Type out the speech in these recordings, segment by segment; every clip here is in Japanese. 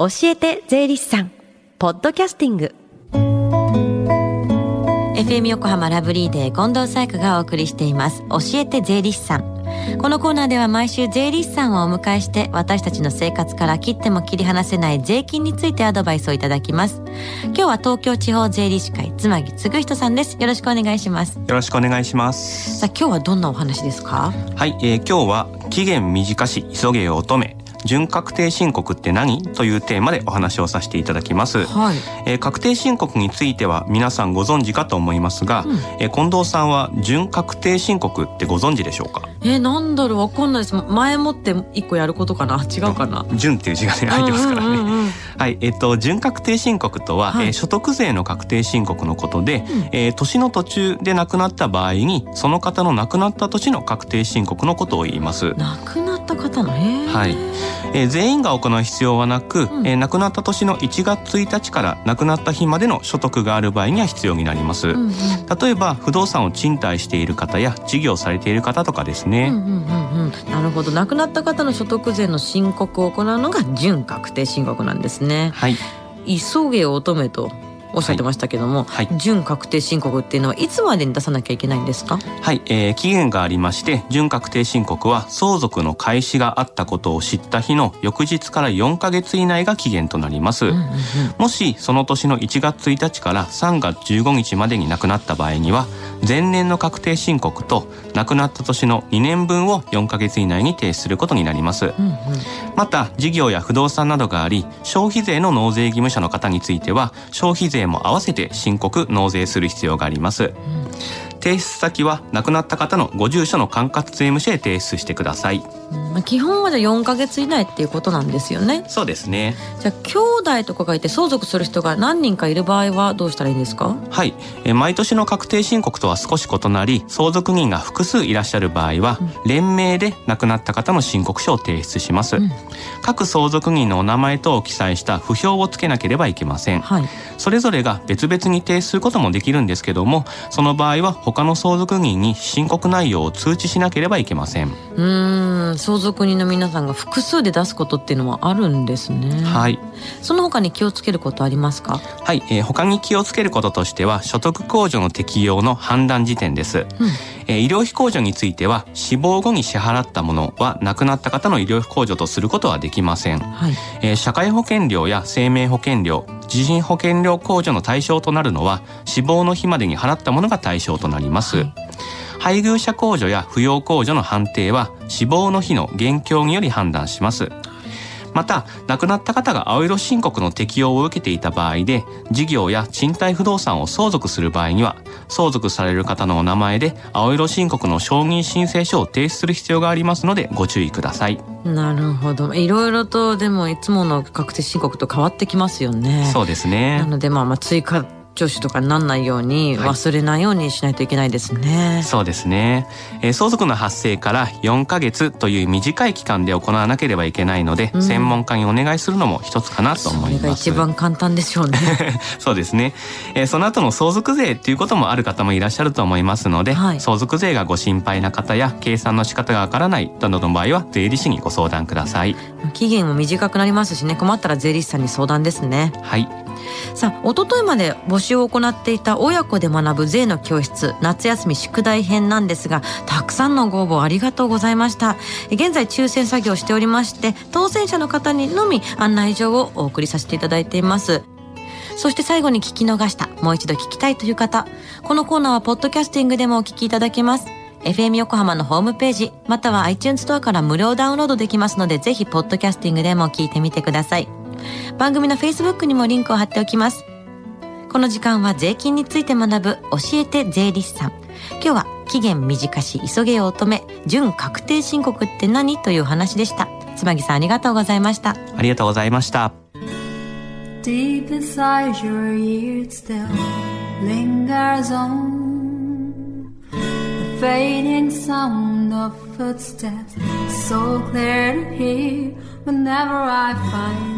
教えて税理士さんポッドキャスティング。FM 横浜ラブリーデー近藤紗友香がお送りしています。教えて税理士さん。このコーナーでは毎週税理士さんをお迎えして私たちの生活から切っても切り離せない税金についてアドバイスをいただきます。今日は東京地方税理士会妻木嗣人さんです。よろしくお願いします。よろしくお願いします。さあ今日はどんなお話ですか？はい、えー、今日は期限短し急げよ乙女準確定申告って何？というテーマでお話をさせていただきます、はい、えー、確定申告については皆さんご存知かと思いますが、うん、えー、近藤さんは準確定申告ってご存知でしょうか？えー、なんだろうわかんないです。前もって一個やることかな？違うかな？準っていう字がね入ってますからね、うんうんうんうん、はいえっ、ー、と準確定申告とは、はい、えー、所得税の確定申告のことで、うん、えー、年の途中で亡くなった場合にその方の亡くなった年の確定申告のことを言います。亡くなった方のはい。えー、全員が行う必要はなく、うん、えー、亡くなった年の1月1日から亡くなった日までの所得がある場合には必要になります、うんうん、例えば不動産を賃貸している方や事業されている方とかですね、うんうんうんうん、なるほど。亡くなった方の所得税の申告を行うのが準確定申告なんですね。はい。急げ乙女とおっしゃってましたけども、はい、準確定申告っていうのはいつまでに出さなきゃいけないんですか？はい、えー、期限がありまして準確定申告は相続の開始があったことを知った日の翌日から4か月以内が期限となります、うんうんうん、もしその年の1月1日から3月15日までに亡くなった場合には前年の確定申告と亡くなった年の2年分を4か月以内に提出することになります、うんうん、また事業や不動産などがあり消費税の納税義務者の方については消費税も合わせて申告納税する必要があります、うん、提出先は亡くなった方のご住所の管轄税務署へ提出してください、まあ、基本はじゃ4か月以内っていうことなんですよね。そうですね。じゃあ兄弟とかがいて相続する人が何人かいる場合はどうしたらいいんですか？はい。え毎年の確定申告とは少し異なり相続人が複数いらっしゃる場合は、うん、連名で亡くなった方の申告書を提出します、うん、各相続人のお名前等を記載した不評をつけなければいけません、はい、それぞれが別々に提出することもできるんですけどもその場合は他の相続人に申告内容を通知しなければいけません。うん相続人の皆さんが複数で出すことっていうのはあるんですね。はい。その他に気をつけることありますか？はい、えー、他に気をつけることとしては所得控除の適用の判断時点です、うん、えー、医療費控除については死亡後に支払ったものは亡くなった方の医療費控除とすることはできません、はい。えー、社会保険料や生命保険料地震保険料控除の対象となるのは死亡の日までに払ったものが対象となります、はい配偶者控除や扶養控除の判定は死亡の日の現況により判断します。また亡くなった方が青色申告の適用を受けていた場合で事業や賃貸不動産を相続する場合には相続される方のお名前で青色申告の承認申請書を提出する必要がありますのでご注意ください。なるほど。いろいろとでもいつもの確定申告と変わってきますよね。そうですね。なのでまあまあ追加聴取とかになんないように忘れないようにしないといけないですね、はい、そうですね、えー、相続の発生から4ヶ月という短い期間で行わなければいけないので、うん、専門家にお願いするのも一つかなと思います。それが一番簡単でしょうね。そうですね、えー、その後の相続税っていうこともある方もいらっしゃると思いますので、はい、相続税がご心配な方や計算の仕方がわからないなどの場合は税理士にご相談ください。期限も短くなりますしね困ったら税理士さんに相談ですね。はいさあ一昨日まで募集を行っていた親子で学ぶ税の教室夏休み宿題編なんですがたくさんのご応募ありがとうございました。現在抽選作業しておりまして当選者の方にのみ案内状をお送りさせていただいています。そして最後に聞き逃したもう一度聞きたいという方このコーナーはポッドキャスティングでもお聞きいただけます。FM 横浜のホームページまたは iTunes ストアから無料ダウンロードできますのでぜひポッドキャスティングでも聞いてみてください。番組の Facebook にもリンクを貼っておきますこの時間は税金について学ぶ教えて税理士さん今日は期限短し急げよ乙女準確定申告って何という話でした妻木さんありがとうございましたありがとうございました Deep inside your ears still lingers on the fading sound of footsteps so clear to hear whenever I find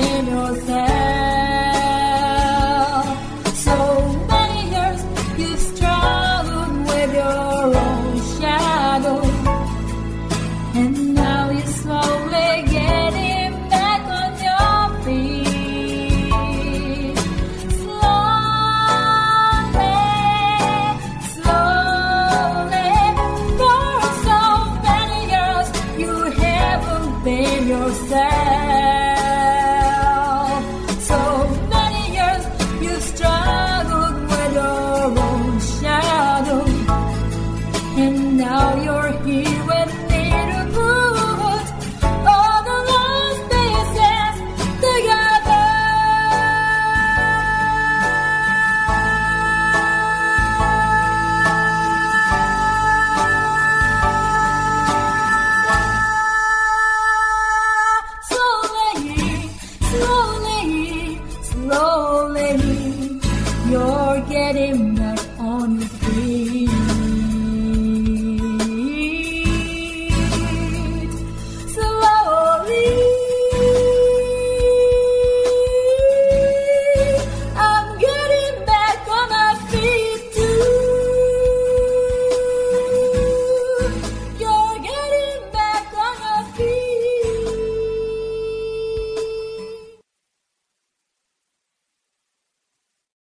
coming